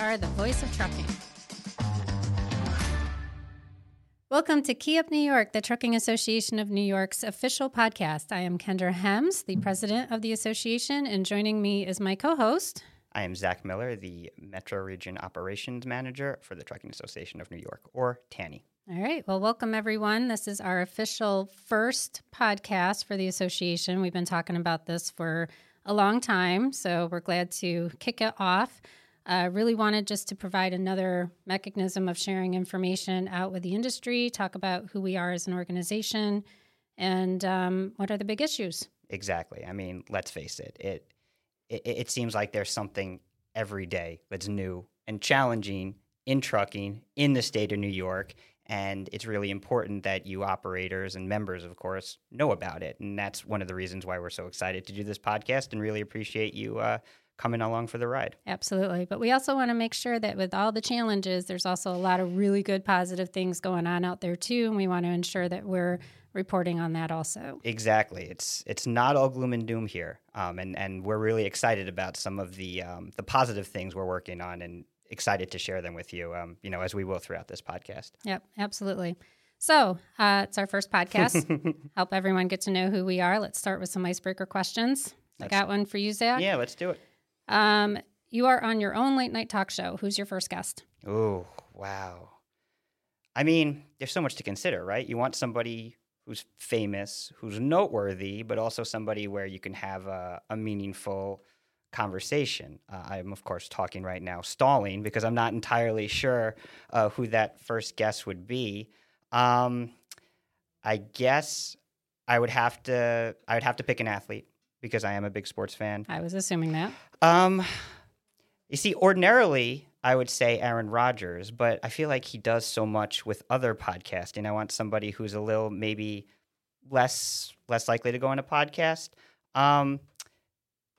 are the voice of trucking. Welcome to Key Up New York, the Trucking Association of New York's official podcast. I am Kendra Hems, the president of the association, and joining me is my co host. I am Zach Miller, the Metro Region Operations Manager for the Trucking Association of New York, or TANY. All right. Well, welcome everyone. This is our official first podcast for the association. We've been talking about this for a long time, so we're glad to kick it off. Uh, really wanted just to provide another mechanism of sharing information out with the industry, talk about who we are as an organization, and um, what are the big issues. Exactly. I mean, let's face it. It it, it seems like there's something every day that's new and challenging in trucking in the state of New York. And it's really important that you operators and members, of course, know about it. And that's one of the reasons why we're so excited to do this podcast and really appreciate you uh, coming along for the ride. Absolutely. But we also want to make sure that with all the challenges, there's also a lot of really good positive things going on out there too. And we want to ensure that we're reporting on that also. Exactly. It's it's not all gloom and doom here. Um, and, and we're really excited about some of the um, the positive things we're working on and excited to share them with you, um, you know, as we will throughout this podcast. Yep, absolutely. So uh, it's our first podcast. Help everyone get to know who we are. Let's start with some icebreaker questions. I got one for you, Zach. Yeah, let's do it. Um, you are on your own late night talk show. Who's your first guest? Oh, wow. I mean, there's so much to consider, right? You want somebody who's famous, who's noteworthy, but also somebody where you can have a, a meaningful conversation. Uh, I'm, of course, talking right now, stalling, because I'm not entirely sure uh, who that first guest would be. Um, I guess I would have to. I would have to pick an athlete because I am a big sports fan. I was assuming that. Um, you see, ordinarily I would say Aaron Rodgers, but I feel like he does so much with other podcasting. I want somebody who's a little maybe less less likely to go on a podcast. Um,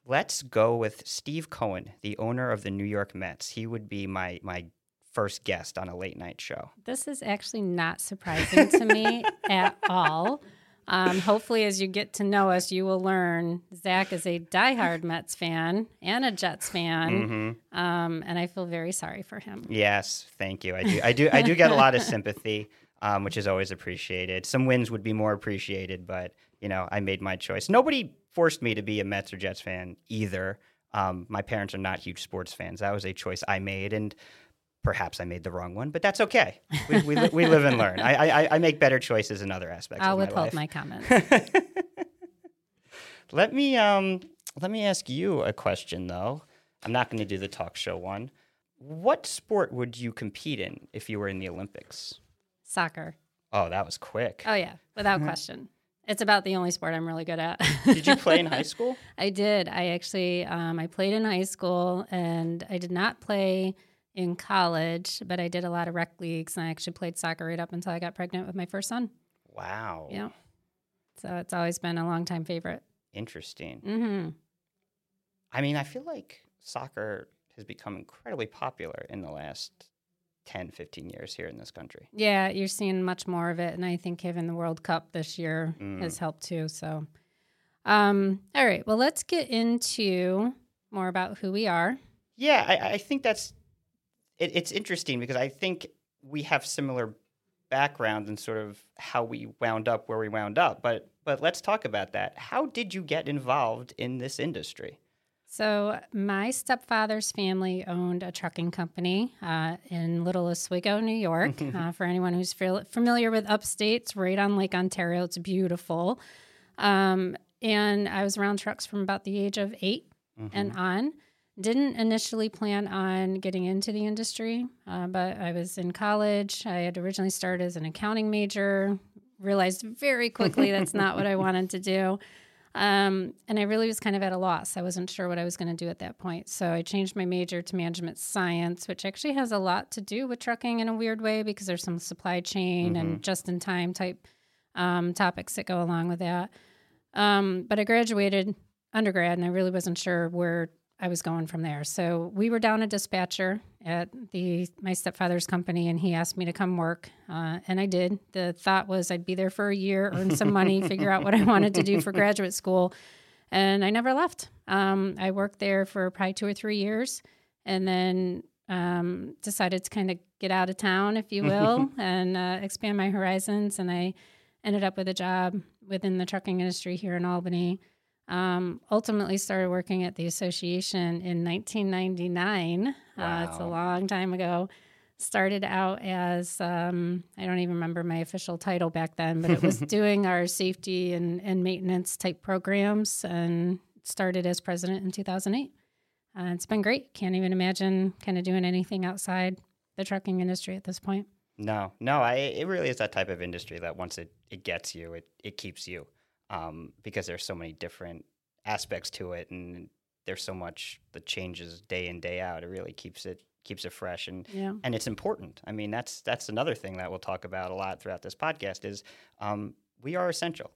let's go with Steve Cohen, the owner of the New York Mets. He would be my my first guest on a late night show. This is actually not surprising to me at all. Um, hopefully, as you get to know us, you will learn Zach is a diehard Mets fan and a Jets fan, mm-hmm. um, and I feel very sorry for him. Yes, thank you. I do. I do. I do get a lot of sympathy, um, which is always appreciated. Some wins would be more appreciated, but you know, I made my choice. Nobody forced me to be a Mets or Jets fan either. Um, my parents are not huge sports fans. That was a choice I made, and Perhaps I made the wrong one, but that's okay. We, we, we live and learn. I, I, I, make better choices in other aspects. I'll my withhold life. my comments. let me um, let me ask you a question though. I'm not going to do the talk show one. What sport would you compete in if you were in the Olympics? Soccer. Oh, that was quick. Oh yeah, without question. It's about the only sport I'm really good at. did you play in high school? I did. I actually um, I played in high school, and I did not play in college, but I did a lot of rec leagues and I actually played soccer right up until I got pregnant with my first son. Wow. Yeah. So it's always been a long time favorite. Interesting. Mm-hmm. I mean, I feel like soccer has become incredibly popular in the last 10, 15 years here in this country. Yeah, you're seeing much more of it. And I think having the World Cup this year mm. has helped too. So, um, all right. Well, let's get into more about who we are. Yeah, I, I think that's it, it's interesting because I think we have similar backgrounds and sort of how we wound up where we wound up. But but let's talk about that. How did you get involved in this industry? So my stepfather's family owned a trucking company uh, in Little Oswego, New York. uh, for anyone who's familiar with upstate, it's right on Lake Ontario. It's beautiful. Um, and I was around trucks from about the age of 8 mm-hmm. and on. Didn't initially plan on getting into the industry, uh, but I was in college. I had originally started as an accounting major, realized very quickly that's not what I wanted to do. Um, and I really was kind of at a loss. I wasn't sure what I was going to do at that point. So I changed my major to management science, which actually has a lot to do with trucking in a weird way because there's some supply chain mm-hmm. and just in time type um, topics that go along with that. Um, but I graduated undergrad and I really wasn't sure where I was going from there. So we were down a dispatcher at the my stepfather's company, and he asked me to come work, uh, and I did. The thought was I'd be there for a year, earn some money, figure out what I wanted to do for graduate school, and I never left. Um, I worked there for probably two or three years, and then um, decided to kind of get out of town, if you will, and uh, expand my horizons. And I ended up with a job within the trucking industry here in Albany. Um, ultimately, started working at the association in 1999. Wow. Uh, it's a long time ago. Started out as um, I don't even remember my official title back then, but it was doing our safety and, and maintenance type programs, and started as president in 2008. Uh, it's been great. Can't even imagine kind of doing anything outside the trucking industry at this point. No, no, I, it really is that type of industry that once it, it gets you, it, it keeps you um, because there's so many different aspects to it and there's so much that changes day in, day out. It really keeps it keeps it fresh and Yeah. and it's important. I mean, that's that's another thing that we'll talk about a lot throughout this podcast is um, we are essential,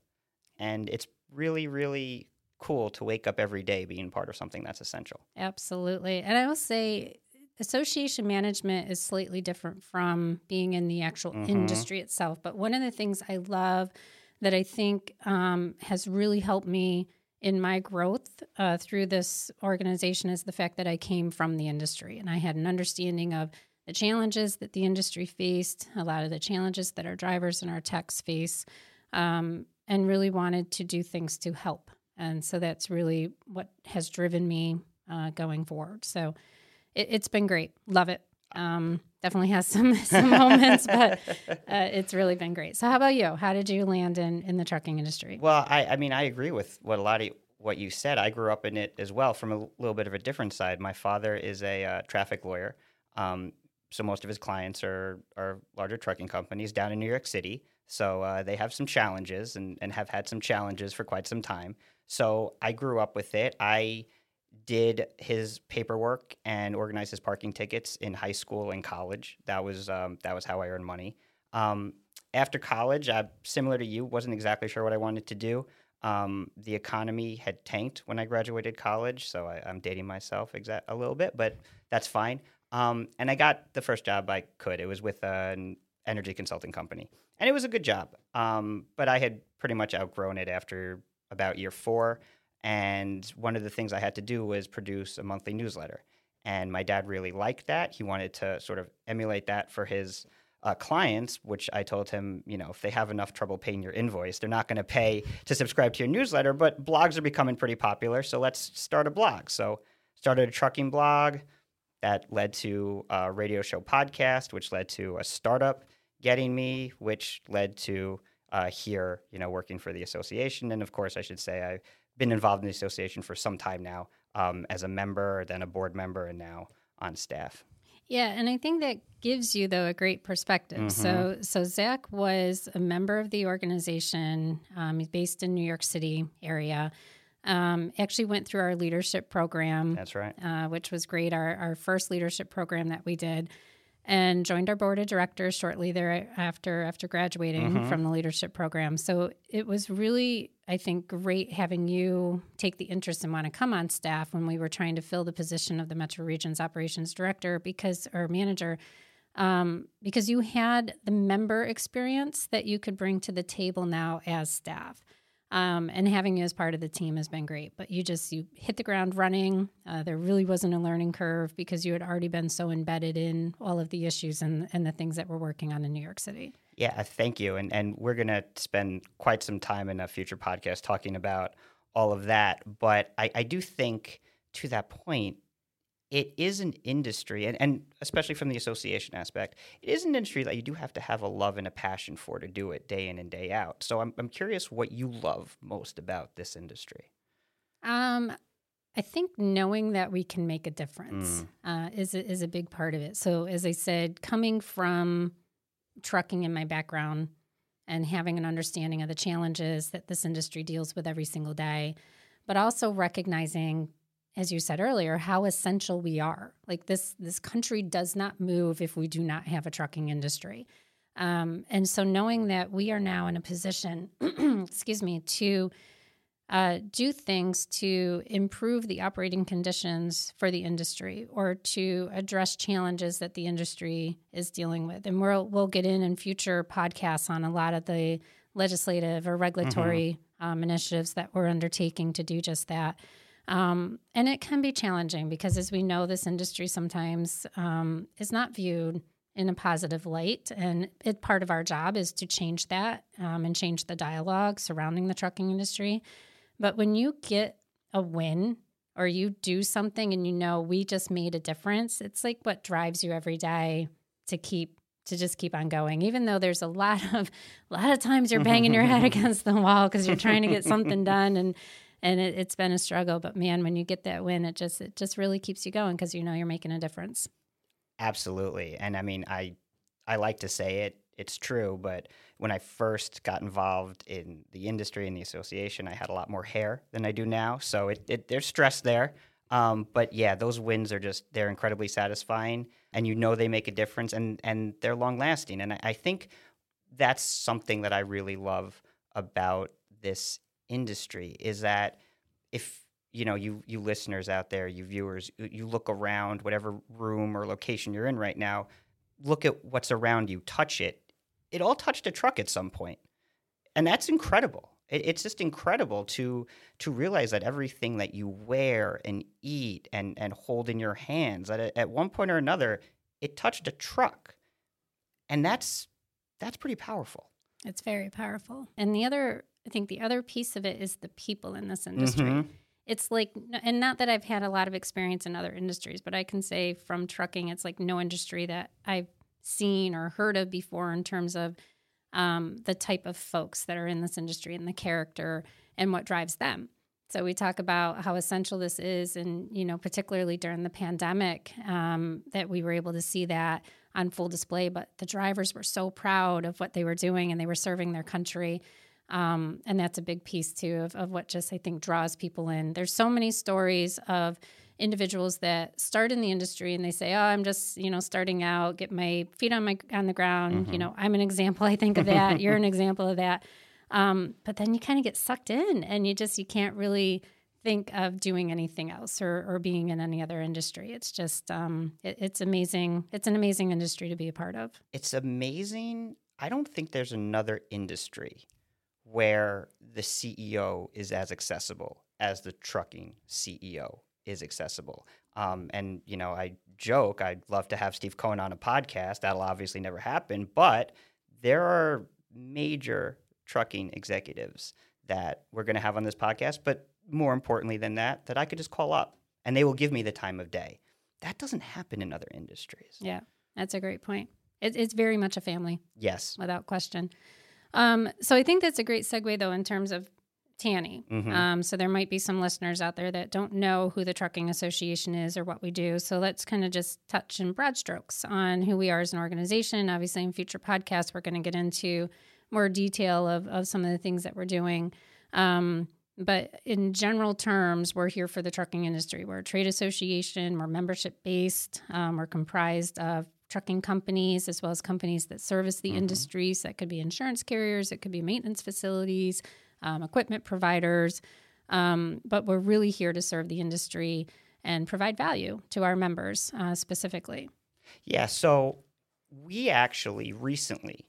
and it's really really cool to wake up every day being part of something that's essential. Absolutely. And I will say, association management is slightly different from being in the actual Mhm. industry itself. But one of the things I love that I think um, has really helped me in my growth uh, through this organization is the fact that I came from the industry and I had an understanding of the challenges that the industry faced, a lot of the challenges that our drivers and our techs face, um, and really wanted to do things to help. And so that's really what has driven me uh, going forward. So it, it's been great. Love it. Um, definitely has some some moments, but uh, it's really been great. So how about you? How did you land in in the trucking industry? Well, I, I mean, I agree with what a lot of what you said. I grew up in it as well from a little bit of a different side. My father is a uh, traffic lawyer, um, so most of his clients are are larger trucking companies down in New York City. So uh, they have some challenges and, and have had some challenges for quite some time. So I grew up with it. I did his paperwork and organized his parking tickets in high school and college. That was um, that was how I earned money. Um, after college, I similar to you, wasn't exactly sure what I wanted to do. Um, the economy had tanked when I graduated college, so I, I'm dating myself exa- a little bit, but that's fine. Um, and I got the first job I could. It was with an energy consulting company, and it was a good job. Um, but I had pretty much outgrown it after about year four. And one of the things I had to do was produce a monthly newsletter. And my dad really liked that. He wanted to sort of emulate that for his uh, clients, which I told him, you know, if they have enough trouble paying your invoice, they're not going to pay to subscribe to your newsletter. But blogs are becoming pretty popular, so let's start a blog. So started a trucking blog that led to a radio show podcast, which led to a startup getting me, which led to uh, here, you know, working for the association. And of course, I should say I've been involved in the association for some time now um, as a member, then a board member, and now on staff. Yeah, and I think that gives you though a great perspective. So, so Zach was a member of the organization. Um, he's based in New York City area. Um, actually went through our leadership program, That's right. uh, which was great. Our our first leadership program that we did, and joined our board of directors shortly thereafter after graduating from the leadership program. So it was really, I think, great having you take the interest and want to come on staff when we were trying to fill the position of the Metro Region's operations director because or manager. Um, because you had the member experience that you could bring to the table now as staff. Um, and having you as part of the team has been great. But you just you hit the ground running. Uh, there really wasn't a learning curve because you had already been so embedded in all of the issues and, and the things that we're working on in New York City. Yeah, thank you. And and we're gonna spend quite some time in a future podcast talking about all of that. But I, I do think to that point, it is an industry, and, and especially from the association aspect, it is an industry that you do have to have a love and a passion for to do it day in and day out. So I'm I'm curious what you love most about this industry. Um, I think knowing that we can make a difference Mm. uh, is a, is a big part of it. So, as I said, coming from trucking in my background and having an understanding of the challenges that this industry deals with every single day, but also recognizing, as you said earlier, how essential we are. Like this, this country does not move if we do not have a trucking industry. Um, and so, knowing that we are now in a position, excuse me, to uh, do things to improve the operating conditions for the industry or to address challenges that the industry is dealing with. And we'll, we'll get in in future podcasts on a lot of the legislative or regulatory um, initiatives that we're undertaking to do just that. Um, and it can be challenging because, as we know, this industry sometimes um, is not viewed in a positive light. And it, part of our job is to change that um, and change the dialogue surrounding the trucking industry. But when you get a win or you do something and you know we just made a difference, it's like what drives you every day to keep to just keep on going even though there's a lot of a lot of times you're banging your head against the wall because you're trying to get something done and and it, has been a struggle but man when you get that win it just it just really keeps you going because you know you're making a difference. Absolutely. And i mean i i like to say it it's true but when i first got involved in the industry and the association i had a lot more hair than i do now so it, it there's stress there. Um, but yeah, those wins are just they're incredibly satisfying, and you know they make a difference, and and they're long lasting. And I, I think that's something that I really love about this industry is that if you know you you listeners out there, you viewers, you look around whatever room or location you're in right now, look at what's around you, touch it. It all touched a truck at some point, and that's incredible it, it's just incredible to to realize that everything that you wear and eat and and hold in your hands at at one point or another, it touched a truck, and that's that's pretty powerful. It's very powerful. And the other, I think, the other piece of it is the people in this industry. Mm-hmm. It's like, and not that I've had a lot of experience in other industries, but I can say from trucking, it's like no industry that I've seen or heard of before in terms of um, the type of folks that are in this industry and the character and what drives them. So we talk about how essential this is, and you know, particularly during the pandemic, um, that we were able to see that on full display. But the drivers were so proud of what they were doing, and they were serving their country, um, and that's a big piece too of, of what just I think draws people in. There's so many stories of individuals that start in the industry and they say, "Oh, I'm just you know starting out, get my feet on my on the ground." Mm-hmm. You know, I'm an example. I think of that. You're an example of that. Um, but then you kind of get sucked in, and you just you can't really think of doing anything else or, or being in any other industry. It's just um, it, it's amazing. It's an amazing industry to be a part of. It's amazing. I don't think there's another industry where the CEO is as accessible as the trucking CEO is accessible. Um, and you know, I joke I'd love to have Steve Cohen on a podcast. That'll obviously never happen, but there are major trucking executives that we're going to have on this podcast. But more importantly than that, that I could just call up and they will give me the time of day. That doesn't happen in other industries. Yeah, that's a great point. It, it's very much a family. Yes, without question. Um, so I think that's a great segue, though, in terms of TANY. Mm-hmm. Um, so there might be some listeners out there that don't know who the Trucking Association is or what we do. So let's kind of just touch in broad strokes on who we are as an organization. Obviously, in future podcasts, we're going to get into more detail of, of some of the things that we're doing. Um, but in general terms, we're here for the trucking industry. We're a trade association, we're membership based, um, we're comprised of trucking companies as well as companies that service the mm-hmm. industries. That could be insurance carriers, it could be maintenance facilities, um, equipment providers. Um, but we're really here to serve the industry and provide value to our members uh, specifically. Yeah, so we actually recently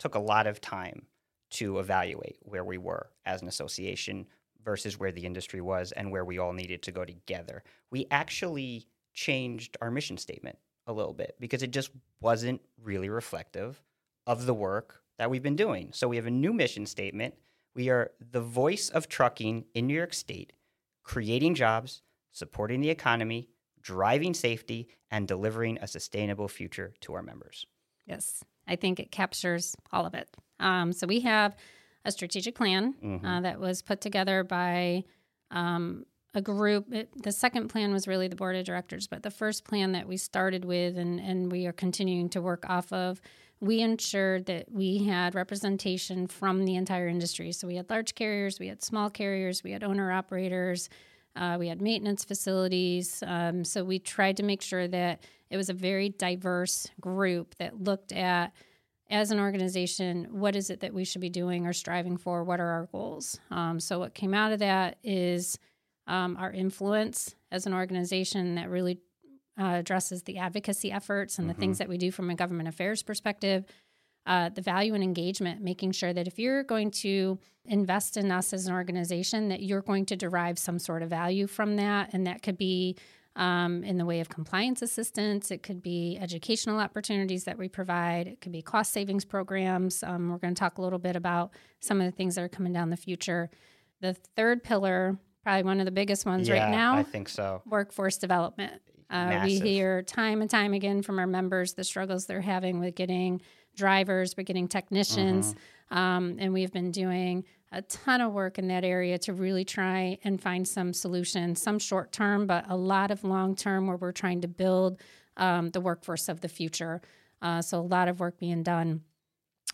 took a lot of time to evaluate where we were as an association versus where the industry was and where we all needed to go together. We actually changed our mission statement a little bit because it just wasn't really reflective of the work that we've been doing. So we have a new mission statement we are the voice of trucking in New York State, creating jobs, supporting the economy, driving safety, and delivering a sustainable future to our members. Yes, I think it captures all of it. Um, so we have a strategic plan mm-hmm. uh, that was put together by um, a group. It, the second plan was really the board of directors, but the first plan that we started with and, and we are continuing to work off of we ensured that we had representation from the entire industry. So we had large carriers, we had small carriers, we had owner operators, uh, we had maintenance facilities. Um, so we tried to make sure that it was a very diverse group that looked at, as an organization, what is it that we should be doing or striving for? What are our goals? Um, so what came out of that is um, our influence as an organization that really uh, addresses the advocacy efforts and mm-hmm. the things mm-hmm. that we do from a government affairs perspective. uh, the value and engagement, making sure that if you're going to invest in us as an organization, that you're going to derive some sort of value from that. And that could be um, in the way of compliance assistance, it could be educational opportunities that we provide, it could be cost savings programs. Um, we're going to talk a little bit about some of the things that are coming down the future. The third pillar, probably one of the biggest ones yeah, right now, I think so. workforce development. Uh, we hear time and time again from our members the struggles they're having with getting drivers, we're getting technicians, mm-hmm. um, and we've been doing a ton of work in that area to really try and find some solutions, some short term, but a lot of long term where we're trying to build um, the workforce of the future. Uh, so a lot of work being done.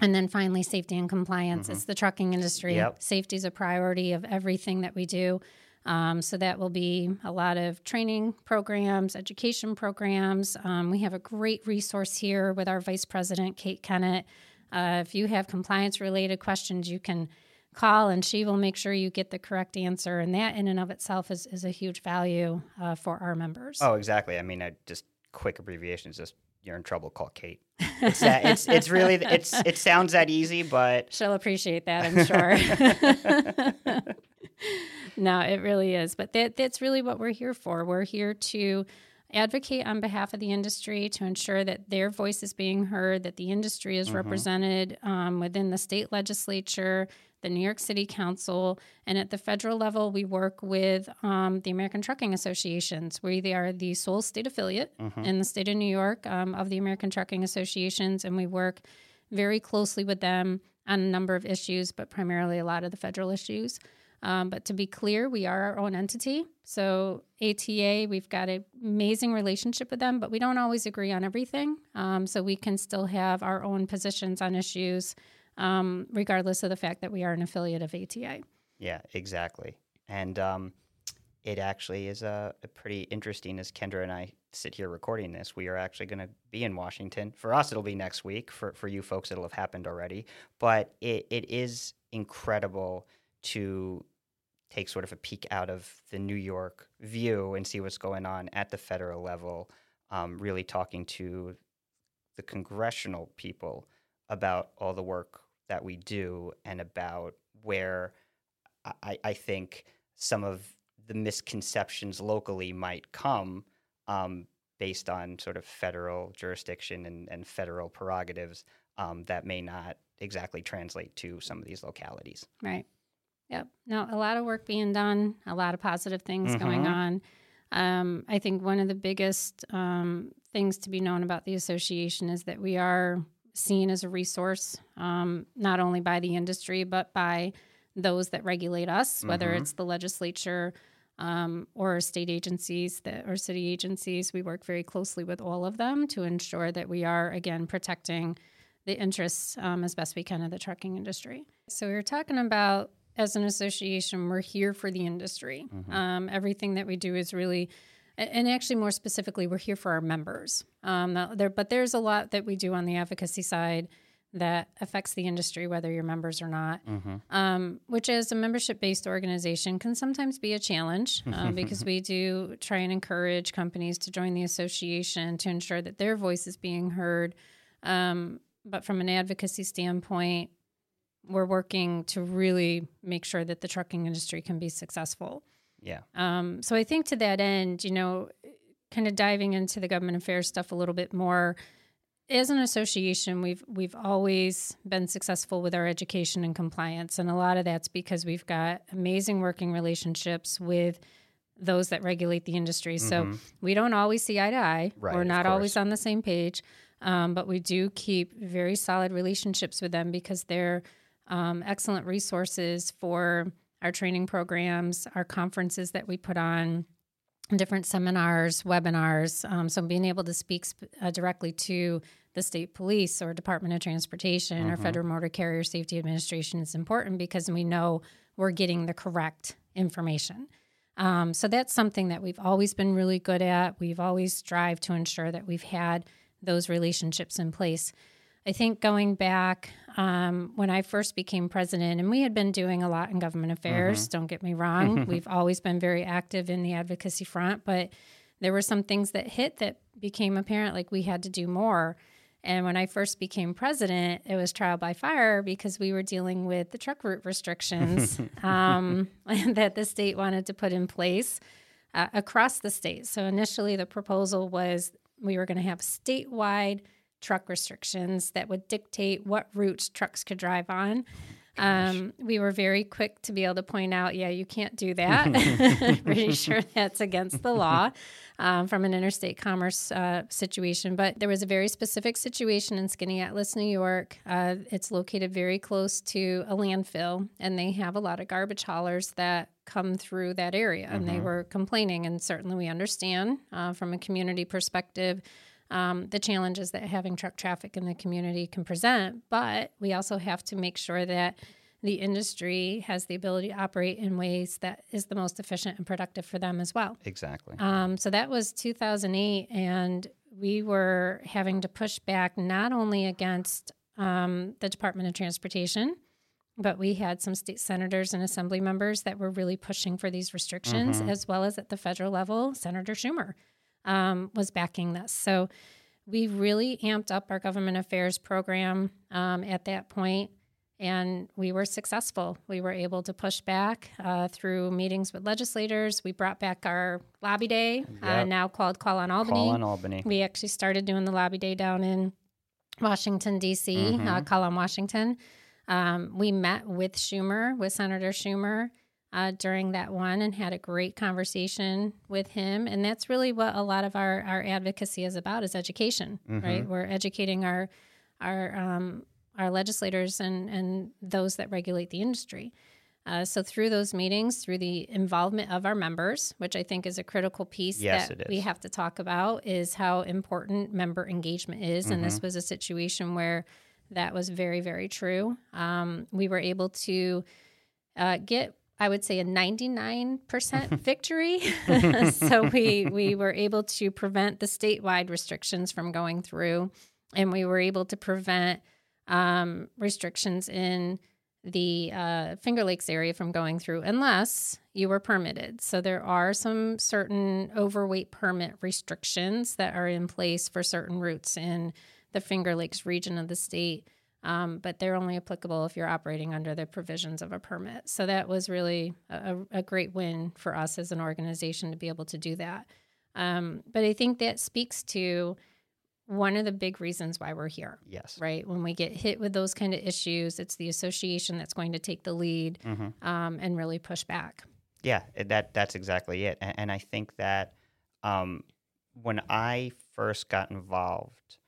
And then finally, safety and compliance. Mm-hmm. It's the trucking industry. Yep. Safety is a priority of everything that we do. Um, so that will be a lot of training programs, education programs. Um, we have a great resource here with our Vice President, Kate Kennett. Uh, if you have compliance related questions, you can call and she will make sure you get the correct answer. And that, in and of itself, is, is a huge value uh, for our members. Oh, exactly. I mean, I just quick abbreviations, just you're in trouble, call Kate. It's that, it's it's really it's it sounds that easy, but she'll appreciate that, I'm sure. no, it really is. But that that's really what we're here for. We're here to advocate on behalf of the industry to ensure that their voice is being heard, that the industry is mm-hmm. represented um, within the state legislature, the New York City Council, and at the federal level, we work with um, the American Trucking Associations. We are the sole state affiliate mm-hmm. in the state of New York um, of the American Trucking Associations, and we work very closely with them on a number of issues, but primarily a lot of the federal issues. Um, but to be clear, we are our own entity. So, ATA, we've got an amazing relationship with them, but we don't always agree on everything. Um, so, we can still have our own positions on issues, um, regardless of the fact that we are an affiliate of ATA. Yeah, exactly. And um, it actually is a, a, pretty interesting as Kendra and I sit here recording this. We are actually going to be in Washington. For us, it'll be next week. For, for you folks, it'll have happened already. But it, it is incredible to take sort of a peek out of the New York view and see what's going on at the federal level, um, really talking to the congressional people about all the work that we do and about where I, I think some of the misconceptions locally might come um, based on sort of federal jurisdiction and, and federal prerogatives um, that may not exactly translate to some of these localities. Right. Yep. No, a lot of work being done, a lot of positive things mm-hmm. going on. Um, I think one of the biggest um, things to be known about the association is that we are seen as a resource, um, not only by the industry, but by those that regulate us, whether mm-hmm. it's the legislature um, or state agencies that or city agencies. We work very closely with all of them to ensure that we are, again, protecting the interests um, as best we can of the trucking industry. So we were talking about as an association, we're here for the industry. Mm-hmm. Um, everything that we do is really, and actually more specifically, we're here for our members. Um, there, but there's a lot that we do on the advocacy side that affects the industry, whether you're members or not. Mm-hmm. Um, which, as a membership-based organization, can sometimes be a challenge uh, because we do try and encourage companies to join the association to ensure that their voice is being heard. Um, but from an advocacy standpoint, we're working to really make sure that the trucking industry can be successful. Yeah. Um, so I think to that end, you know, kind of diving into the government affairs stuff a little bit more. As an association, we've we've always been successful with our education and compliance, and a lot of that's because we've got amazing working relationships with those that regulate the industry. Mm-hmm. So we don't always see eye to eye. Right, We're not always on the same page, um, but we do keep very solid relationships with them because they're um, excellent resources for our training programs, our conferences that we put on, different seminars, webinars. Um, so being able to speak sp- uh, directly to the state police or Department of Transportation mm-hmm. or Federal Motor Carrier Safety Administration is important because we know we're getting the correct information. Um, so that's something that we've always been really good at. We've always strived to ensure that we've had those relationships in place. I think going back um, when I first became president, and we had been doing a lot in government affairs, mm-hmm. don't get me wrong. We've always been very active in the advocacy front, but there were some things that hit that became apparent like we had to do more. And when I first became president, it was trial by fire because we were dealing with the truck route restrictions um, that the state wanted to put in place uh, across the state. So initially, the proposal was we were going to have statewide truck restrictions that would dictate what routes trucks could drive on. Um, we were very quick to be able to point out, yeah, you can't do that. Pretty sure that's against the law um, from an interstate commerce uh, situation. But there was a very specific situation in Skaneateles, New York. Uh, it's located very close to a landfill, and they have a lot of garbage haulers that come through that area. And they were complaining, and certainly we understand uh, from a community perspective. Um, the challenges that having truck traffic in the community can present, but we also have to make sure that the industry has the ability to operate in ways that is the most efficient and productive for them as well. Exactly. Um, so that was 2008, and we were having to push back not only against um, the Department of Transportation, but we had some state senators and assembly members that were really pushing for these restrictions, as well as at the federal level, Senator Schumer um, was backing this. So we really amped up our government affairs program um, at that point, and we were successful. We were able to push back uh, through meetings with legislators. We brought back our lobby day, uh, now called Call on Albany. Call on Albany. We actually started doing the lobby day down in Washington, D.C., Mm-hmm. uh, Call on Washington. Um, we met with Schumer, with Senator Schumer, uh, during that one and had a great conversation with him. And that's really what a lot of our, our advocacy is about is education, Mm-hmm. right? We're educating our our um, our legislators and, and those that regulate the industry. Uh, so through those meetings, through the involvement of our members, which I think is a critical piece Yes, that we have to talk about, is how important member engagement is. And Mm-hmm. this was a situation where that was very, very true. Um, we were able to uh, get, I would say, a 99% victory. so we, we were able to prevent the statewide restrictions from going through, and we were able to prevent um, restrictions in the uh, Finger Lakes area from going through unless you were permitted. So there are some certain overweight permit restrictions that are in place for certain routes in the Finger Lakes region of the state. Um, but they're only applicable if you're operating under the provisions of a permit. So that was really a, a great win for us as an organization to be able to do that. Um, but I think that speaks to one of the big reasons why we're here Yes. right? When we get hit with those kind of issues, it's the association that's going to take the lead Mm-hmm. um, and really push back. Yeah, that that's exactly it. And, and I think that um, when I first got involved,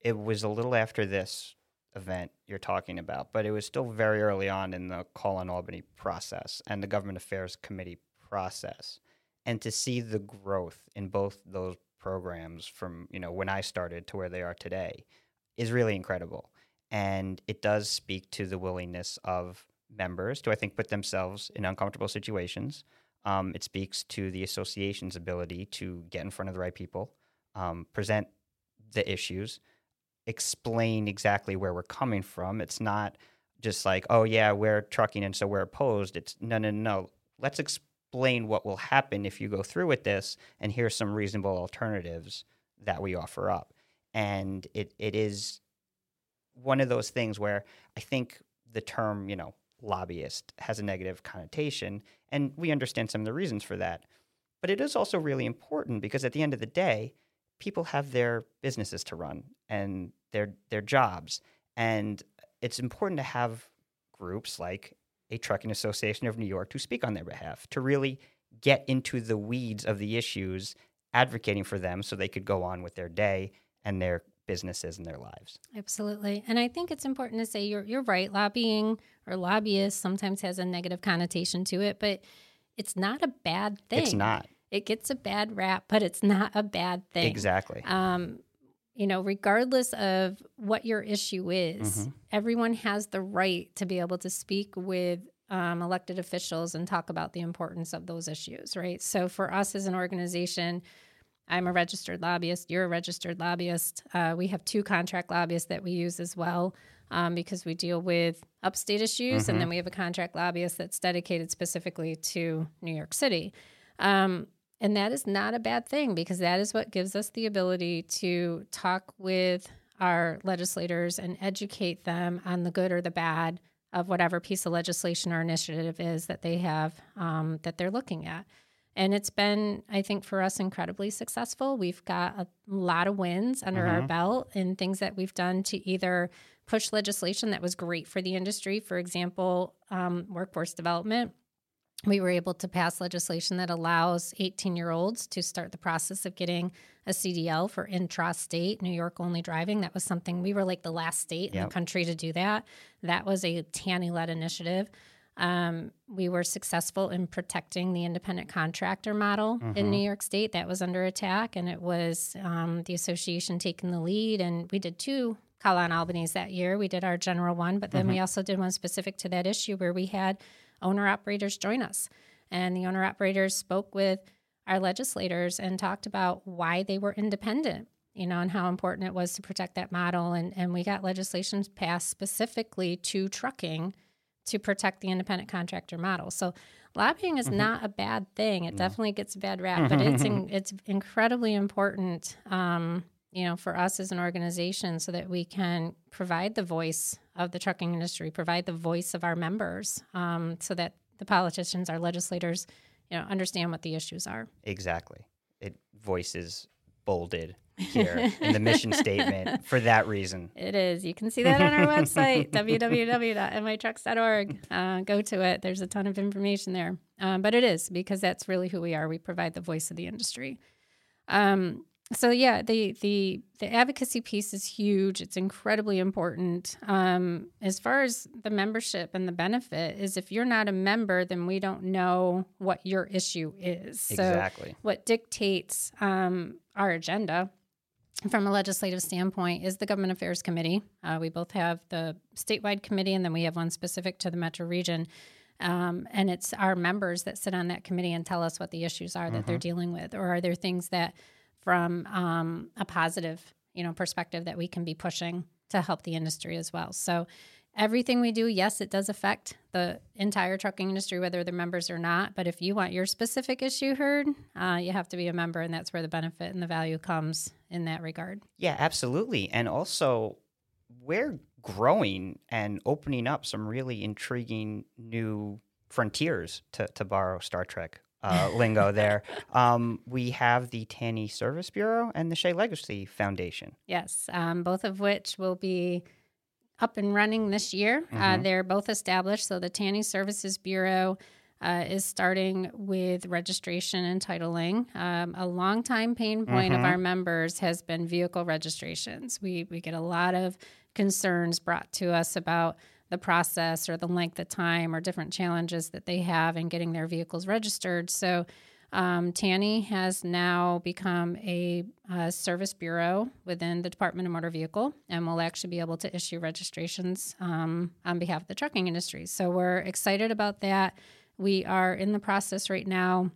it was a little after this event you're talking about, but it was still very early on in the Call on Albany process and the Government Affairs Committee process. And to see the growth in both those programs from you know when I started to where they are today is really incredible. And it does speak to the willingness of members to, I think, put themselves in uncomfortable situations. Um, it speaks to the association's ability to get in front of the right people, um, present the issues, explain exactly where we're coming from. It's not just like, oh, yeah, we're trucking and so we're opposed. It's no, no, no. Let's explain what will happen if you go through with this, and here's some reasonable alternatives that we offer up. And it, it is one of those things where I think the term, you know, lobbyist has a negative connotation, and we understand some of the reasons for that. But it is also really important because at the end of the day, people have their businesses to run and their their jobs, and it's important to have groups like a trucking association of New York to speak on their behalf to really get into the weeds of the issues, advocating for them so they could go on with their day and their businesses and their lives. Absolutely. And I think it's important to say you're, you're right. Lobbying or lobbyist sometimes has a negative connotation to it, but it's not a bad thing. It's not It gets a bad rap, but it's not a bad thing. exactly. um, you know, regardless of what your issue is, Mm-hmm. everyone has the right to be able to speak with um, elected officials and talk about the importance of those issues, right? So, for us as an organization, I'm a registered lobbyist. You're a registered lobbyist. Uh, we have two contract lobbyists that we use as well um, because we deal with upstate issues, and then we have a contract lobbyist that's dedicated specifically to New York City. Um, and that is not a bad thing because that is what gives us the ability to talk with our legislators and educate them on the good or the bad of whatever piece of legislation or initiative is that they have um, that they're looking at. And it's been, I think, for us incredibly successful. We've got a lot of wins under mm-hmm. our belt in things that we've done to either push legislation that was great for the industry, for example, um, workforce development. We were able to pass legislation that allows 18 year olds to start the process of getting a CDL for intra-state New York only driving. That was something we were like the last state yep. in the country to do that. That was a TANY led initiative. Um, we were successful in protecting the independent contractor model mm-hmm. in New York State. That was under attack, and it was um, the association taking the lead. And we did two Call on Albany's that year. We did our general one, but then mm-hmm. we also did one specific to that issue where we had owner operators join us. And the owner operators spoke with our legislators and talked about why they were independent, you know, and how important it was to protect that model. And, and we got legislation passed specifically to trucking to protect the independent contractor model. So lobbying is mm-hmm. not a bad thing. It no. definitely gets a bad rap, but it's in, it's incredibly important, um, you know, for us as an organization, so that we can provide the voice of the trucking industry, provide the voice of our members, um, so that the politicians, our legislators, you know, understand what the issues are. Exactly. It voices bolded here in the mission statement for that reason. It is. You can see that on our website, www.nytrucks.org. Uh, go to it. There's a ton of information there. Um, but it is because that's really who we are. We provide the voice of the industry. Um, so yeah, the the the advocacy piece is huge. It's incredibly important. Um, as far as the membership and the benefit is, if you're not a member, then we don't know what your issue is. Exactly. So what dictates um, our agenda from a legislative standpoint is the Government Affairs Committee. Uh, we both have the statewide committee, and then we have one specific to the metro region. Um, and it's our members that sit on that committee and tell us what the issues are that mm-hmm. they're dealing with, or are there things that from um, a positive, you know, perspective that we can be pushing to help the industry as well. So everything we do, yes, it does affect the entire trucking industry, whether they're members or not. But if you want your specific issue heard, uh, you have to be a member, and that's where the benefit and the value comes in that regard. Yeah, absolutely. And also, we're growing and opening up some really intriguing new frontiers, to, to borrow Star Trek uh, lingo there. Um, we have the TANY Service Bureau and the Shea Legacy Foundation. Yes, um, both of which will be up and running this year. Uh, mm-hmm. Uh, they're both established. So the TANY Services Bureau uh, is starting with registration and titling. Um, a long-time pain point mm-hmm. of our members has been vehicle registrations. We we get a lot of concerns brought to us about the process or the length of time or different challenges that they have in getting their vehicles registered. So, um, TANY has now become a, service bureau within the Department of Motor Vehicle and will actually be able to issue registrations um, on behalf of the trucking industry. So, we're excited about that. We are in the process right now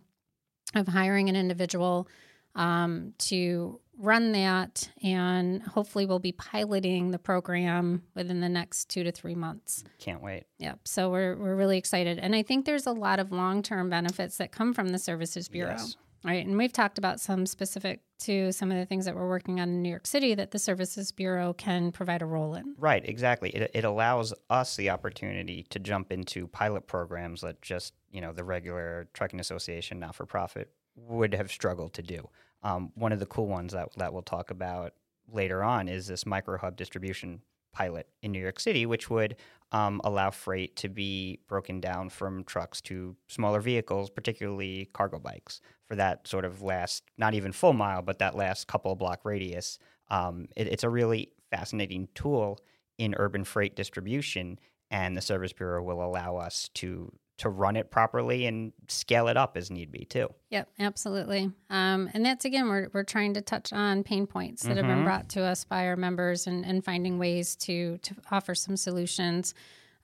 of hiring an individual um, to run that, and hopefully, we'll be piloting the program within the next two to three months. Can't wait. Yep. So we're we're really excited, and I think there's a lot of long term benefits that come from the Services Bureau. Yes. Right, and we've talked about some specific to some of the things that we're working on in New York City that the Services Bureau can provide a role in. Right, exactly. It, it allows us the opportunity to jump into pilot programs that just you know the regular trucking association, not for profit, would have struggled to do. Um, one of the cool ones that, that we'll talk about later on is this micro hub distribution pilot in New York City, which would um, allow freight to be broken down from trucks to smaller vehicles, particularly cargo bikes, for that sort of last, not even full mile, but that last couple block radius. Um, it, it's a really fascinating tool in urban freight distribution, and the Service Bureau will allow us to to run it properly and scale it up as need be too. Yep, absolutely. Um, and that's again, we're, we're trying to touch on pain points that mm-hmm. have been mm-hmm. brought to us by our members and, and finding ways to to offer some solutions.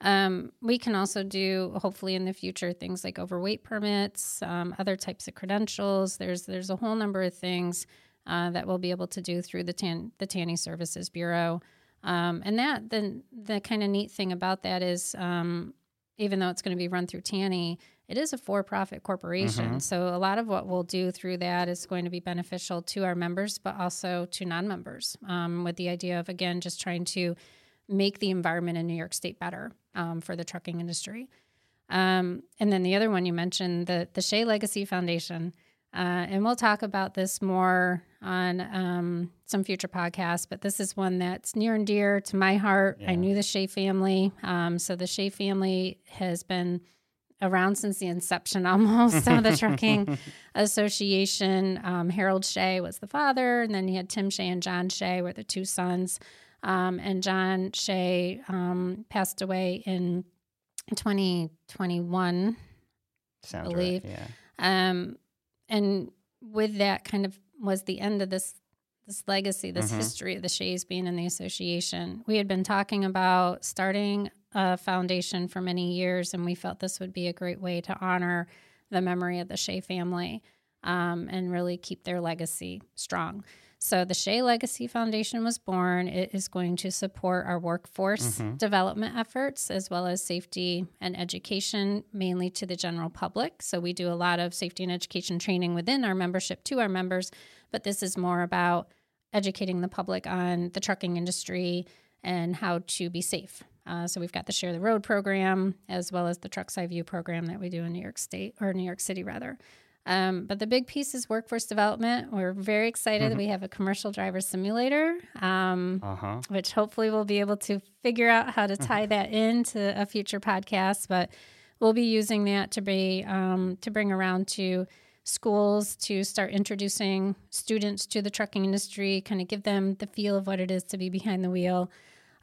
Um, we can also do, hopefully, in the future, things like overweight permits, um, other types of credentials. There's there's a whole number of things uh, that we'll be able to do through the Tan- the TANY Services Bureau. Um, and that the the kind of neat thing about that is um, even though it's going to be run through TANY, it is a for-profit corporation. Mm-hmm. So a lot of what we'll do through that is going to be beneficial to our members, but also to non-members. Um, with the idea of again just trying to make the environment in New York State better um, for the trucking industry. Um, and then the other one you mentioned, the the Shea Legacy Foundation. Uh, and we'll talk about this more on um, some future podcasts, but this is one that's near and dear to my heart. Yeah. I knew the Shea family. Um, so the Shea family has been around since the inception almost of the Trucking Association. Um, Harold Shea was the father, and then you had Tim Shea and John Shea were the two sons. Um, and John Shea um, passed away in 2021. Sounds believe. right. Yeah. Um, and with that kind of was the end of this this legacy, this Mhm. history of the Sheas being in the association. We had been talking about starting a foundation for many years, and we felt this would be a great way to honor the memory of the Shea family um, and really keep their legacy strong. So the Shea Legacy Foundation was born. It is going to support our workforce Mhm. development efforts as well as safety and education, mainly to the general public. So we do a lot of safety and education training within our membership to our members, but this is more about educating the public on the trucking industry and how to be safe. Uh, so we've got the Share the Road program as well as the Truck's Eye View program that we do in New York State or New York City rather. Um, but the big piece is workforce development. We're very excited that we have a commercial driver simulator, um, Uh huh. which hopefully we'll be able to figure out how to tie that into a future podcast. But we'll be using that to be um, to bring around to schools to start introducing students to the trucking industry, kind of give them the feel of what it is to be behind the wheel.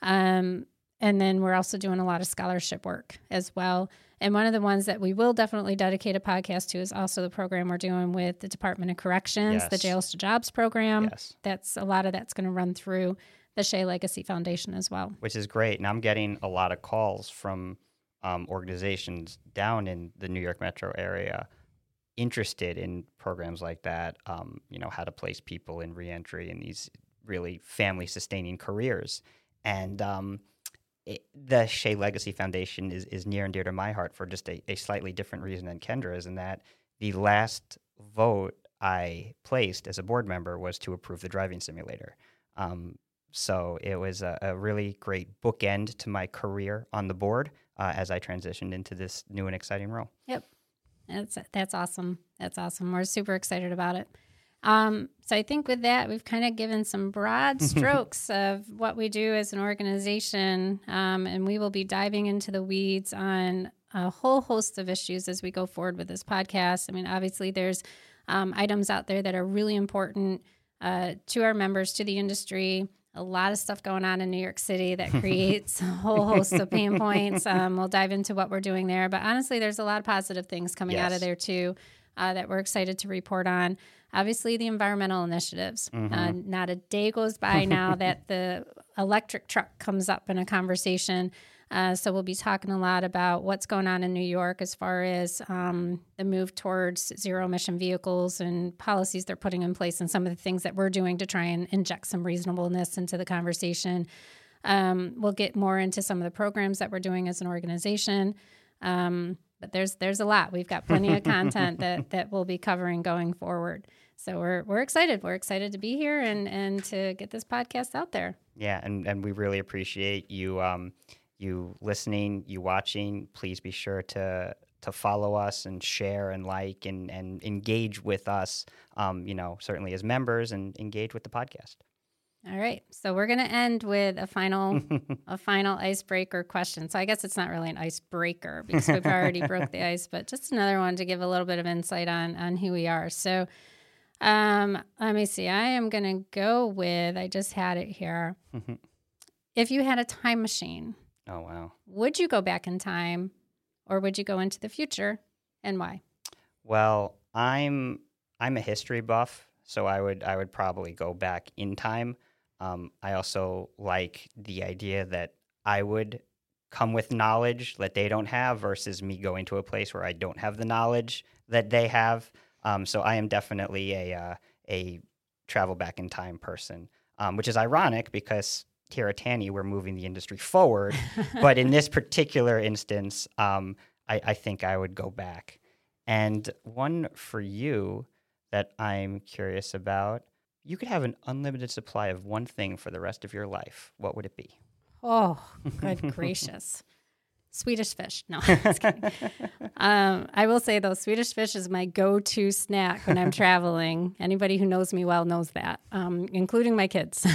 Um, and then we're also doing a lot of scholarship work as well. And one of the ones that we will definitely dedicate a podcast to is also the program we're doing with the Department of Corrections, the Jails to Jobs program. Yes. That's a lot of that's going to run through the Shea Legacy Foundation as well. Which is great. And I'm getting a lot of calls from um, organizations down in the New York metro area interested in programs like that. Um, you know, how to place people in reentry in these really family sustaining careers. And um, it, the Shea Legacy Foundation is, is near and dear to my heart for just a, a slightly different reason than Kendra's, in that the last vote I placed as a board member was to approve the driving simulator. Um, so it was a, a really great bookend to my career on the board uh, as I transitioned into this new and exciting role. Yep. That's that's awesome. That's awesome. We're super excited about it. Um, so I think with that, we've kind of given some broad strokes of what we do as an organization, um, and we will be diving into the weeds on a whole host of issues as we go forward with this podcast. I mean, obviously, there's um, items out there that are really important uh, to our members, to the industry. A lot of stuff going on in New York City that creates a whole host of pain points. Um, we'll dive into what we're doing there, but honestly, there's a lot of positive things coming out of there too uh, that we're excited to report on. Obviously, the environmental initiatives. Uh, not a day goes by now that the electric truck comes up in a conversation. Uh, so we'll be talking a lot about what's going on in New York as far as um, the move towards zero emission vehicles and policies they're putting in place, and some of the things that we're doing to try and inject some reasonableness into the conversation. Um, we'll get more into some of the programs that we're doing as an organization. Um, but there's there's a lot. We've got plenty of content that that we'll be covering going forward. So we're we're excited. We're excited to be here and and to get this podcast out there. Yeah, and, and we really appreciate you um, you listening, you watching. Please be sure to to follow us and share and like and, and engage with us. Um, you know, certainly as members and engage with the podcast. All right. So we're gonna end with a final a final icebreaker question. So I guess it's not really an icebreaker because we've already broke the ice, but just another one to give a little bit of insight on on who we are. So um, let me see. I am gonna go with. I just had it here. if you had a time machine, oh wow. would you go back in time, or would you go into the future, and why? Well, I'm I'm a history buff, so I would I would probably go back in time. Um, I also like the idea that I would come with knowledge that they don't have versus me going to a place where I don't have the knowledge that they have. Um, so I am definitely a uh, a travel back in time person, um, which is ironic because TANY, we're moving the industry forward. but in this particular instance, um, I, I think I would go back. And one for you that I'm curious about you could have an unlimited supply of one thing for the rest of your life. What would it be? Oh, good gracious. Swedish fish. No, just kidding. um, I will say though, Swedish fish is my go-to snack when I'm traveling. Anybody who knows me well knows that, um, including my kids.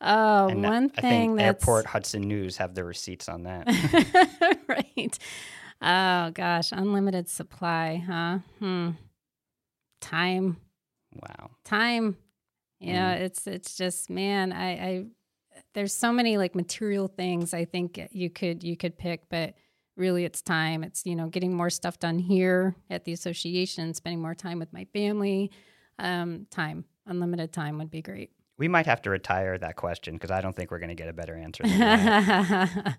oh, And one I thing that's Airport Hudson News have the receipts on that. right. Oh gosh, unlimited supply, huh? Hmm. Time, wow. time. Yeah, Mm. it's it's just man, I, I there's so many like material things I think you could you could pick, but really it's time. It's you know getting more stuff done here at the association, spending more time with my family. Um, time, unlimited time would be great. We might have to retire that question because I don't think we're going to get a better answer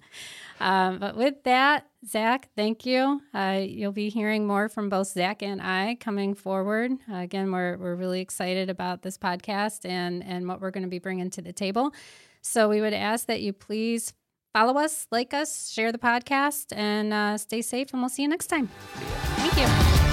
um, but with that, Zach, thank you. Uh, you'll be hearing more from both Zach and I coming forward. Uh, again, we're, we're really excited about this podcast and, and what we're going to be bringing to the table. So we would ask that you please follow us, like us, share the podcast, and uh, stay safe. And we'll see you next time. Thank you.